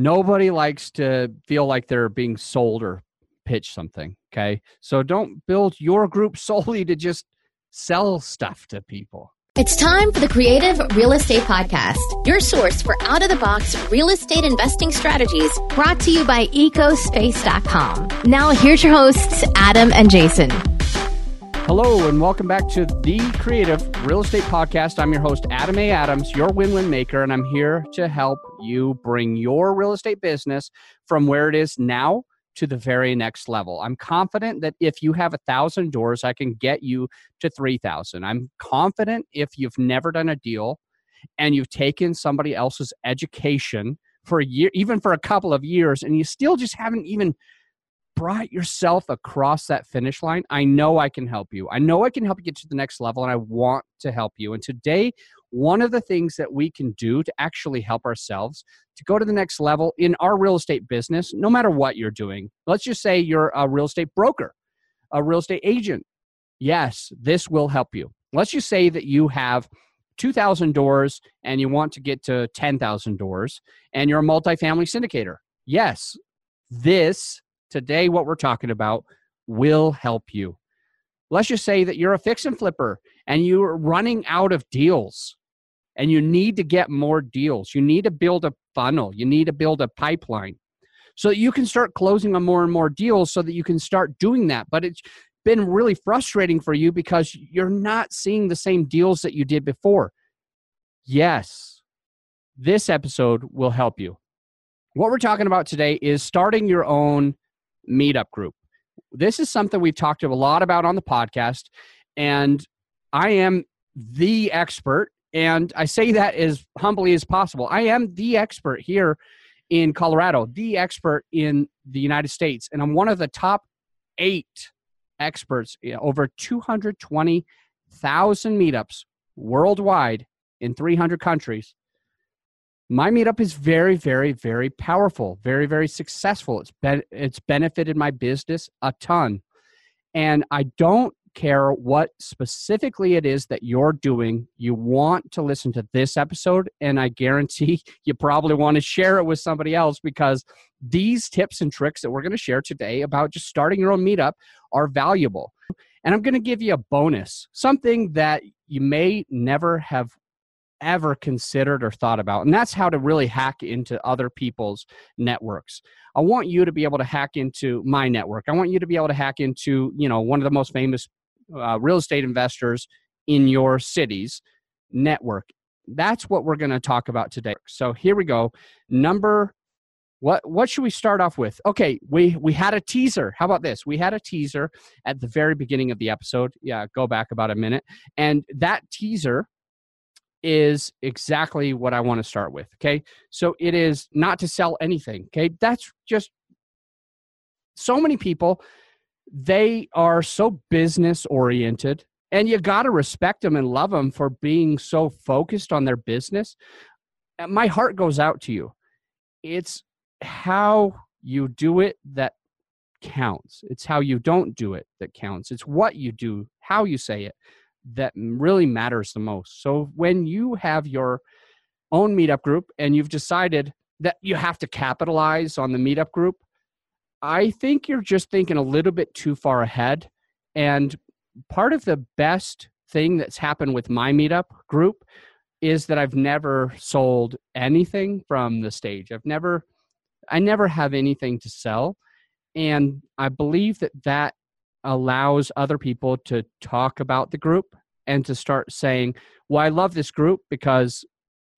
Nobody likes to feel like they're being sold or pitch something. Okay. So don't build your group solely to just sell stuff to people. It's time for the Creative Real Estate Podcast, your source for out of the box real estate investing strategies brought to you by ecospace.com. Now, here's your hosts, Adam and Jason. Hello, and welcome back to the Creative Real Estate Podcast. I'm your host, Adam A. Adams, your win win maker, and I'm here to help you bring your real estate business from where it is now to the very next level. I'm confident that if you have a thousand doors, I can get you to 3,000. I'm confident if you've never done a deal and you've taken somebody else's education for a year, even for a couple of years, and you still just haven't even brought yourself across that finish line, I know I can help you. I know I can help you get to the next level, and I want to help you. And today, one of the things that we can do to actually help ourselves to go to the next level in our real estate business, no matter what you're doing, let's just say you're a real estate broker, a real estate agent. Yes, this will help you. Let's just say that you have 2,000 doors and you want to get to 10,000 doors and you're a multifamily syndicator. Yes, this today what we're talking about will help you. Let's just say that you're a fix and flipper and you're running out of deals and you need to get more deals. You need to build a funnel, you need to build a pipeline so that you can start closing on more and more deals so that you can start doing that. But it's been really frustrating for you because you're not seeing the same deals that you did before. Yes, this episode will help you. What we're talking about today is starting your own meetup group. This is something we've talked a lot about on the podcast, and I am the expert. And I say that as humbly as possible. I am the expert here in Colorado, the expert in the United States, and I'm one of the top eight experts over 220,000 meetups worldwide in 300 countries my meetup is very very very powerful very very successful. It's been it's benefited my business a ton. And i don't care what specifically it is that you're doing you want to listen to this episode and i guarantee you probably want to share it with somebody else because these tips and tricks that we're going to share today about just starting your own meetup are valuable. And i'm going to give you a bonus something that you may never have ever considered or thought about. And that's how to really hack into other people's networks. I want you to be able to hack into my network. I want you to be able to hack into, you know, one of the most famous uh, real estate investors in your city's network. That's what we're going to talk about today. So here we go. Number what what should we start off with? Okay, we we had a teaser. How about this? We had a teaser at the very beginning of the episode. Yeah, go back about a minute. And that teaser is exactly what I want to start with. Okay. So it is not to sell anything. Okay. That's just so many people, they are so business oriented, and you got to respect them and love them for being so focused on their business. Uh, my heart goes out to you. It's how you do it that counts. It's how you don't do it that counts. It's what you do, how you say it that really matters the most. So when you have your own meetup group and you've decided that you have to capitalize on the meetup group, I think you're just thinking a little bit too far ahead. And part of the best thing that's happened with my meetup group is that I've never sold anything from the stage. I've never I never have anything to sell. And I believe that that allows other people to talk about the group and to start saying, "Well, I love this group because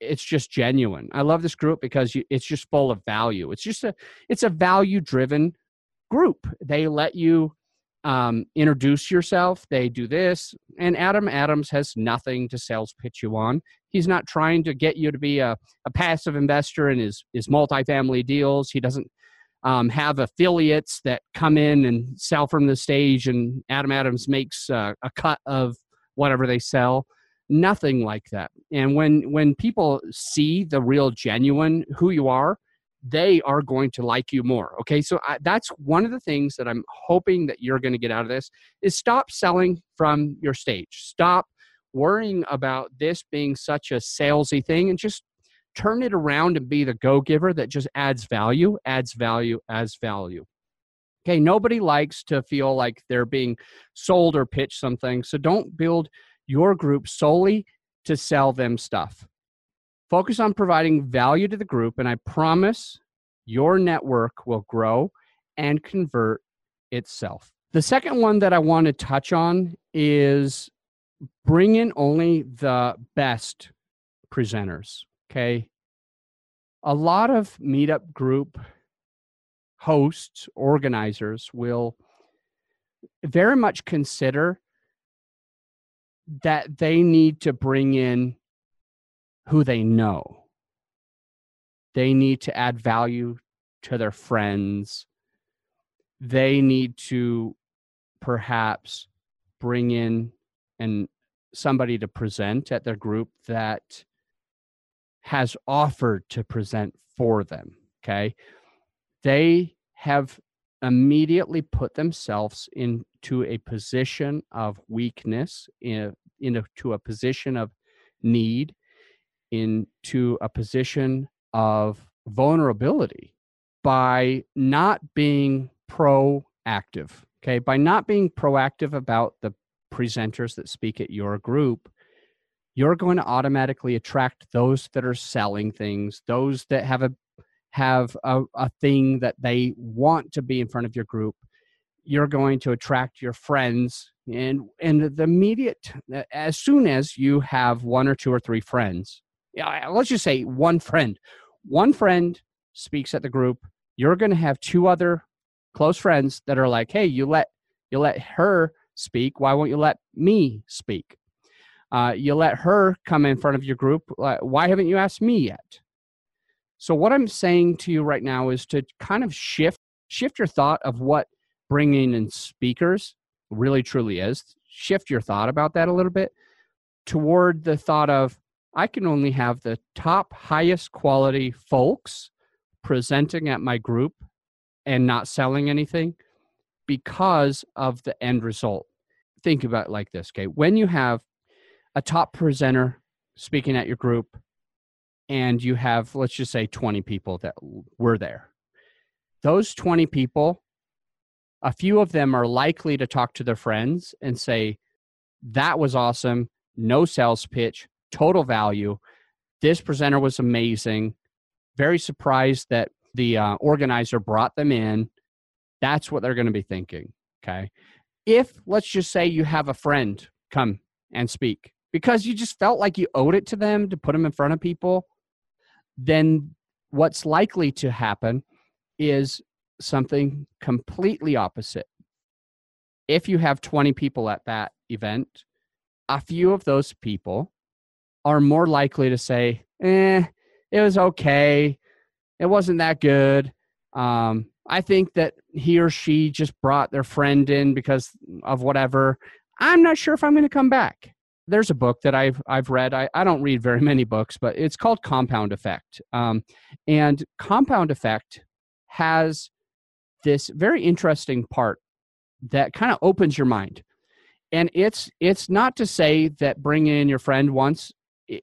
it's just genuine. I love this group because you, it's just full of value. It's just a it's a value driven group. They let you um, introduce yourself. They do this, and Adam Adams has nothing to sales pitch you on. He's not trying to get you to be a, a passive investor in his his multifamily deals. He doesn't um, have affiliates that come in and sell from the stage, and Adam Adams makes uh, a cut of whatever they sell. Nothing like that. And when when people see the real, genuine who you are, they are going to like you more. Okay, so I, that's one of the things that I'm hoping that you're going to get out of this is stop selling from your stage. Stop worrying about this being such a salesy thing, and just turn it around and be the go giver that just adds value, adds value, adds value. Okay, nobody likes to feel like they're being sold or pitched something. So don't build your group solely to sell them stuff. Focus on providing value to the group, and I promise your network will grow and convert itself. The second one that I want to touch on is bring in only the best presenters. Okay. A lot of meetup group hosts, organizers will very much consider that they need to bring in who they know. They need to add value to their friends. They need to perhaps bring in and somebody to present at their group that has offered to present for them okay? They have immediately put themselves into a position of weakness in, into a position of need into a position of vulnerability by not being proactive okay? By not being proactive about the presenters that speak at your group, you're going to automatically attract those that are selling things, those that have a have a, a thing that they want to be in front of your group. You're going to attract your friends and and the immediate uh, as soon as you have one or two or three friends, yeah, let's just say one friend, one friend speaks at the group, you're going to have two other close friends that are like, "Hey, you let you let her speak. Why won't you let me speak? Uh, you let her come in front of your group. Why haven't you asked me yet? So what I'm saying to you right now is to kind of shift shift your thought of what bringing in speakers really truly is. Shift your thought about that a little bit toward the thought of I can only have the top highest quality folks presenting at my group and not selling anything because of the end result. Think about it like this, okay? When you have a top presenter speaking at your group and you have, let's just say, 20 people that were there, those 20 people, a few of them are likely to talk to their friends and say, That was awesome. No sales pitch, total value. This presenter was amazing. Very surprised that the uh, organizer brought them in that's what they're going to be thinking. Okay. If, let's just say, you have a friend come and speak because you just felt like you owed it to them to put them in front of people, then what's likely to happen is something completely opposite. If you have 20 people at that event, a few of those people are more likely to say, eh, it was okay. It wasn't that good. Um, I think that he or she just brought their friend in because of whatever. I'm not sure if I'm going to come back. There's a book that I've I've read. I, I don't read very many books, but it's called Compound Effect. Um, and Compound Effect has this very interesting part that kind of opens your mind. And it's it's not to say that bringing in your friend once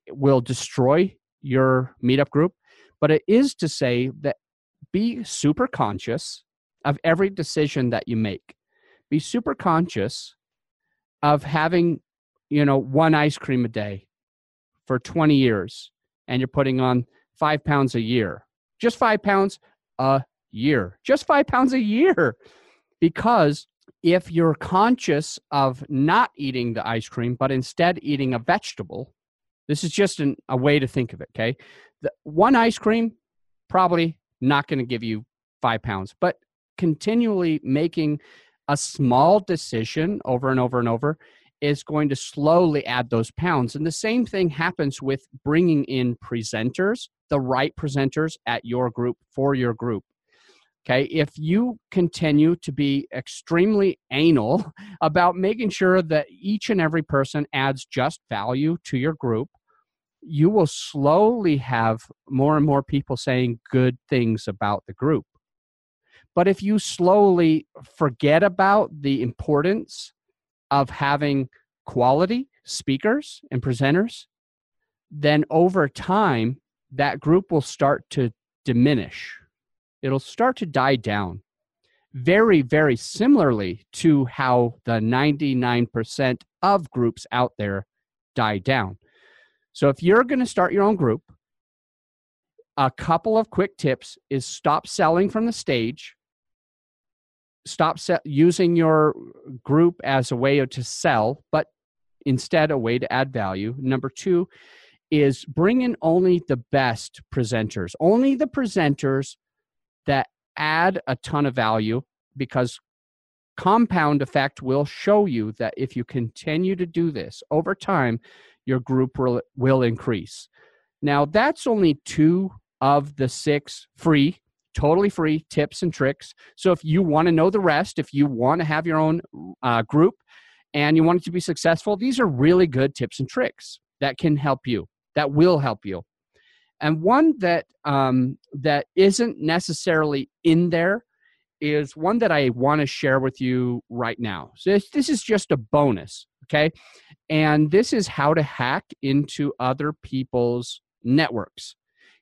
will destroy your meetup group, but it is to say that be super conscious of every decision that you make. Be super conscious of having, you know, one ice cream a day for 20 years and you're putting on five pounds a year. Just five pounds a year. Just five pounds a year. Because if you're conscious of not eating the ice cream, but instead eating a vegetable, this is just an, a way to think of it, okay? The, one ice cream, probably not going to give you five pounds, but continually making a small decision over and over and over is going to slowly add those pounds. And the same thing happens with bringing in presenters, the right presenters at your group for your group. Okay, if you continue to be extremely anal about making sure that each and every person adds just value to your group, you will slowly have more and more people saying good things about the group. But if you slowly forget about the importance of having quality speakers and presenters, then over time, that group will start to diminish. It'll start to die down. Very, very similarly to how the 99% of groups out there die down. So if you're going to start your own group, a couple of quick tips is stop selling from the stage stop se- using your group as a way to sell but instead a way to add value. Number two is bring in only the best presenters only the presenters that add a ton of value because compound effect will show you that if you continue to do this over time your group will, will increase. Now that's only two of the six free, totally free tips and tricks. So if you want to know the rest, if you want to have your own uh, group and you want it to be successful, these are really good tips and tricks that can help you, that will help you. And one that um, that isn't necessarily in there is one that I want to share with you right now. So this, this is just a bonus, okay? And this is how to hack into other people's networks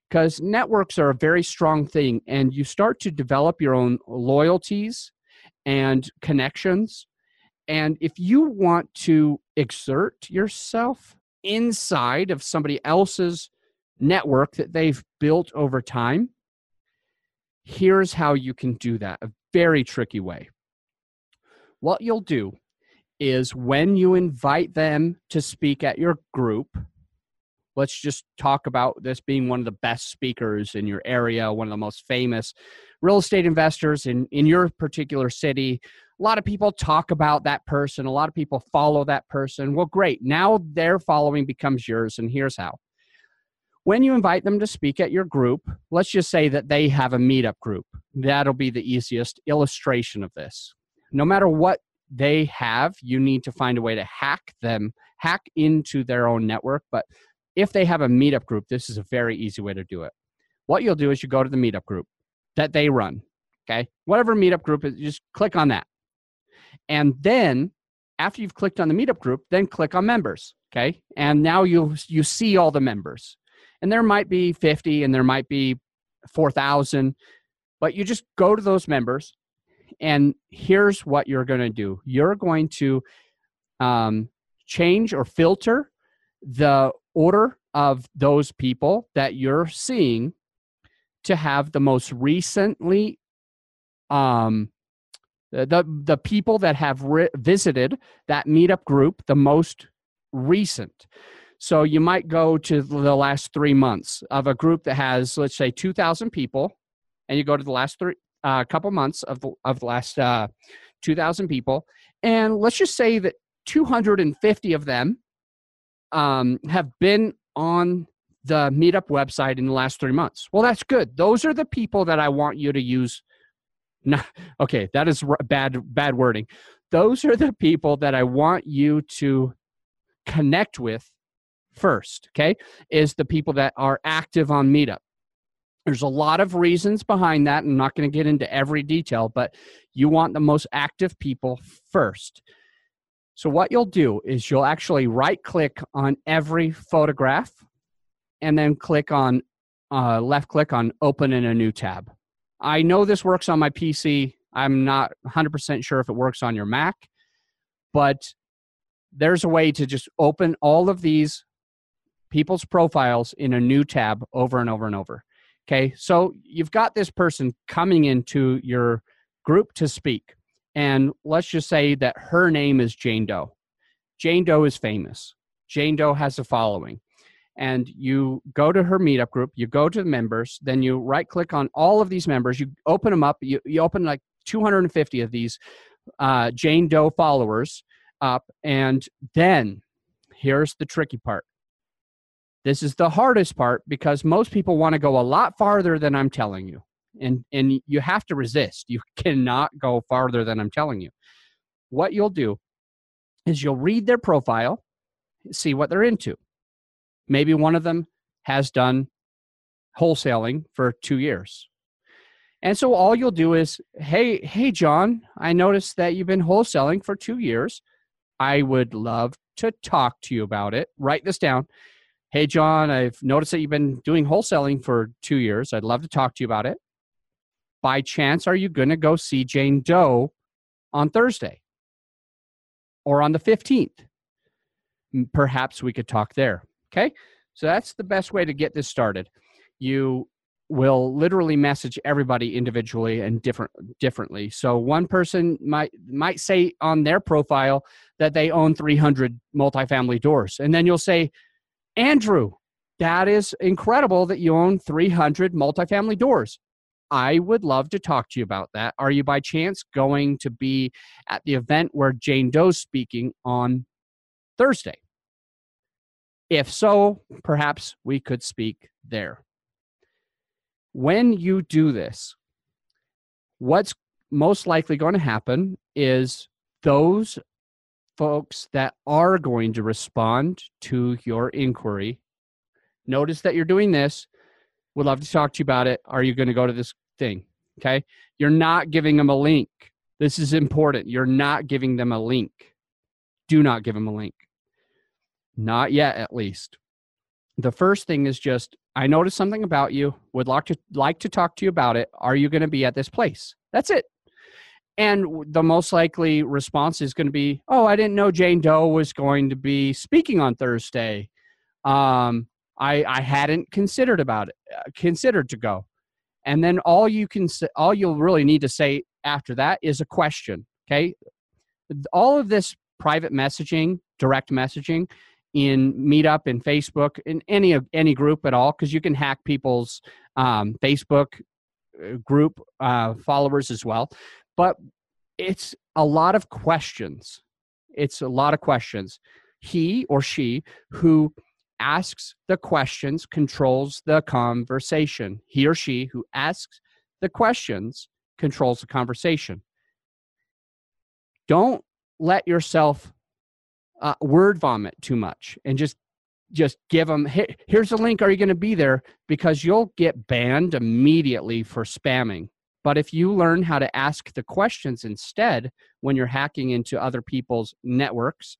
because networks are a very strong thing and you start to develop your own loyalties and connections. And if you want to exert yourself inside of somebody else's network that they've built over time here's how you can do that a very tricky way. What you'll do is when you invite them to speak at your group let's just talk about this being one of the best speakers in your area, one of the most famous real estate investors in, in your particular city. A lot of people talk about that person, a lot of people follow that person. Well, great. Now their following becomes yours, and here's how. When you invite them to speak at your group, let's just say that they have a meetup group. That'll be the easiest illustration of this. No matter what they have, you need to find a way to hack them, hack into their own network. But if they have a meetup group, this is a very easy way to do it. What you'll do is you go to the meetup group that they run. Okay. Whatever meetup group is, just click on that. And then after you've clicked on the meetup group, then click on members. Okay. And now you you see all the members. And there might be 50 and there might be 4,000, but you just go to those members and here's what you're going to do. You're going to um, change or filter the order of those people that you're seeing to have the most recently um the the people that have re- visited that meetup group the most recent. So you might go to the last 3 months of a group that has let's say 2000 people and you go to the last three uh, couple months of the of the last uh, 2000 people and let's just say that 250 of them um, have been on the meetup website in the last three months. Well, that's good. Those are the people that I want you to use. No, okay, that is bad bad wording. Those are the people that I want you to connect with first. Okay, is the people that are active on Meetup. There's a lot of reasons behind that. I'm not going to get into every detail, but you want the most active people first. So, what you'll do is you'll actually right click on every photograph and then click on uh, left click on open in a new tab. I know this works on my PC. I'm not 100% sure if it works on your Mac, but there's a way to just open all of these people's profiles in a new tab over and over and over. Okay, so you've got this person coming into your group to speak. And let's just say that her name is Jane Doe. Jane Doe is famous. Jane Doe has a following. And you go to her meetup group, you go to the members, then you right click on all of these members, you open them up, you, you open like 250 of these uh, Jane Doe followers up. And then here's the tricky part. This is the hardest part because most people want to go a lot farther than I'm telling you and and you have to resist. You cannot go farther than i'm telling you. What you'll do is you'll read their profile see what they're into. Maybe one of them has done wholesaling for 2 years. And so all you'll do is hey hey john i noticed that you've been wholesaling for 2 years. I would love to talk to you about it. Write this down. Hey, John, I've noticed that you've been doing wholesaling for two years. I'd love to talk to you about it. By chance, are you going to go see Jane Doe on Thursday or on the 15th? Perhaps we could talk there. Okay. So that's the best way to get this started. You will literally message everybody individually and different differently. So one person might might say on their profile that they own 300 multifamily doors and then you'll say, "Andrew, that is incredible that you own 300 multifamily doors. I would love to talk to you about that. Are you by chance going to be at the event where Jane Doe's speaking on Thursday? If so, perhaps we could speak there when you do this, what's most likely going to happen is those folks that are going to respond to your inquiry notice that you're doing this would love to talk to you about it are you going to go to this thing okay you're not giving them a link this is important you're not giving them a link do not give them a link not yet at least the first thing is just I noticed something about you. Would like to like to talk to you about it. Are you going to be at this place? That's it. And the most likely response is going to be, "Oh, I didn't know Jane Doe was going to be speaking on Thursday. Um, I I hadn't considered about it. Uh, considered to go." And then all you can say, all you'll really need to say after that is a question. Okay, all of this private messaging, direct messaging in Meetup and Facebook in any of any group at all because you can hack people's um, Facebook uh, group uh, followers as well. But it's a lot of questions. It's a lot of questions. He or she who asks the questions controls the conversation. He or she who asks the questions controls the conversation. Don't let yourself uh, word vomit too much and just just give them hey, here's a link are you going to be there because you'll get banned immediately for spamming but if you learn how to ask the questions instead when you're hacking into other people's networks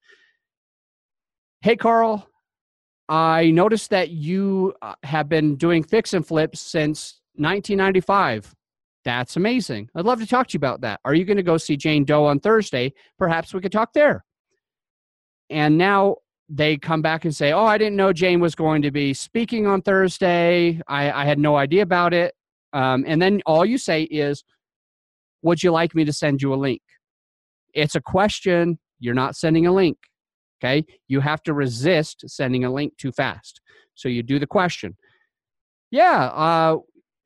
hey carl i noticed that you uh, have been doing fix and flips since 1995 that's amazing i'd love to talk to you about that are you going to go see jane doe on thursday perhaps we could talk there and now they come back and say, "Oh, I didn't know Jane was going to be speaking on Thursday. I, I had no idea about it." Um, and then all you say is, "Would you like me to send you a link?" It's a question. You're not sending a link. Okay, you have to resist sending a link too fast. So you do the question. Yeah, uh,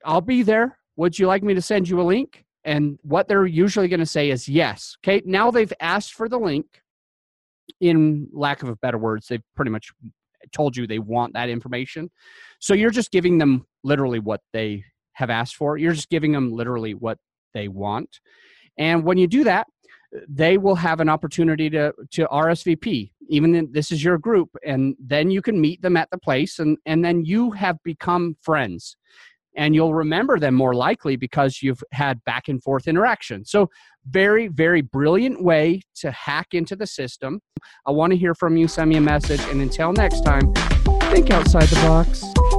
I'll be there. Would you like me to send you a link? And what they're usually going to say is yes. Okay, now they've asked for the link in lack of better words, they've pretty much told you they want that information. So you're just giving them literally what they have asked for. You're just giving them literally what they want. And when you do that, they will have an opportunity to to RSVP. Even this is your group, and then you can meet them at the place, and and then you have become friends and you'll remember them more likely because you've had back and forth interaction. So, very, very brilliant way to hack into the system. I want to hear from you. Send me a message. And until next time, think outside the box.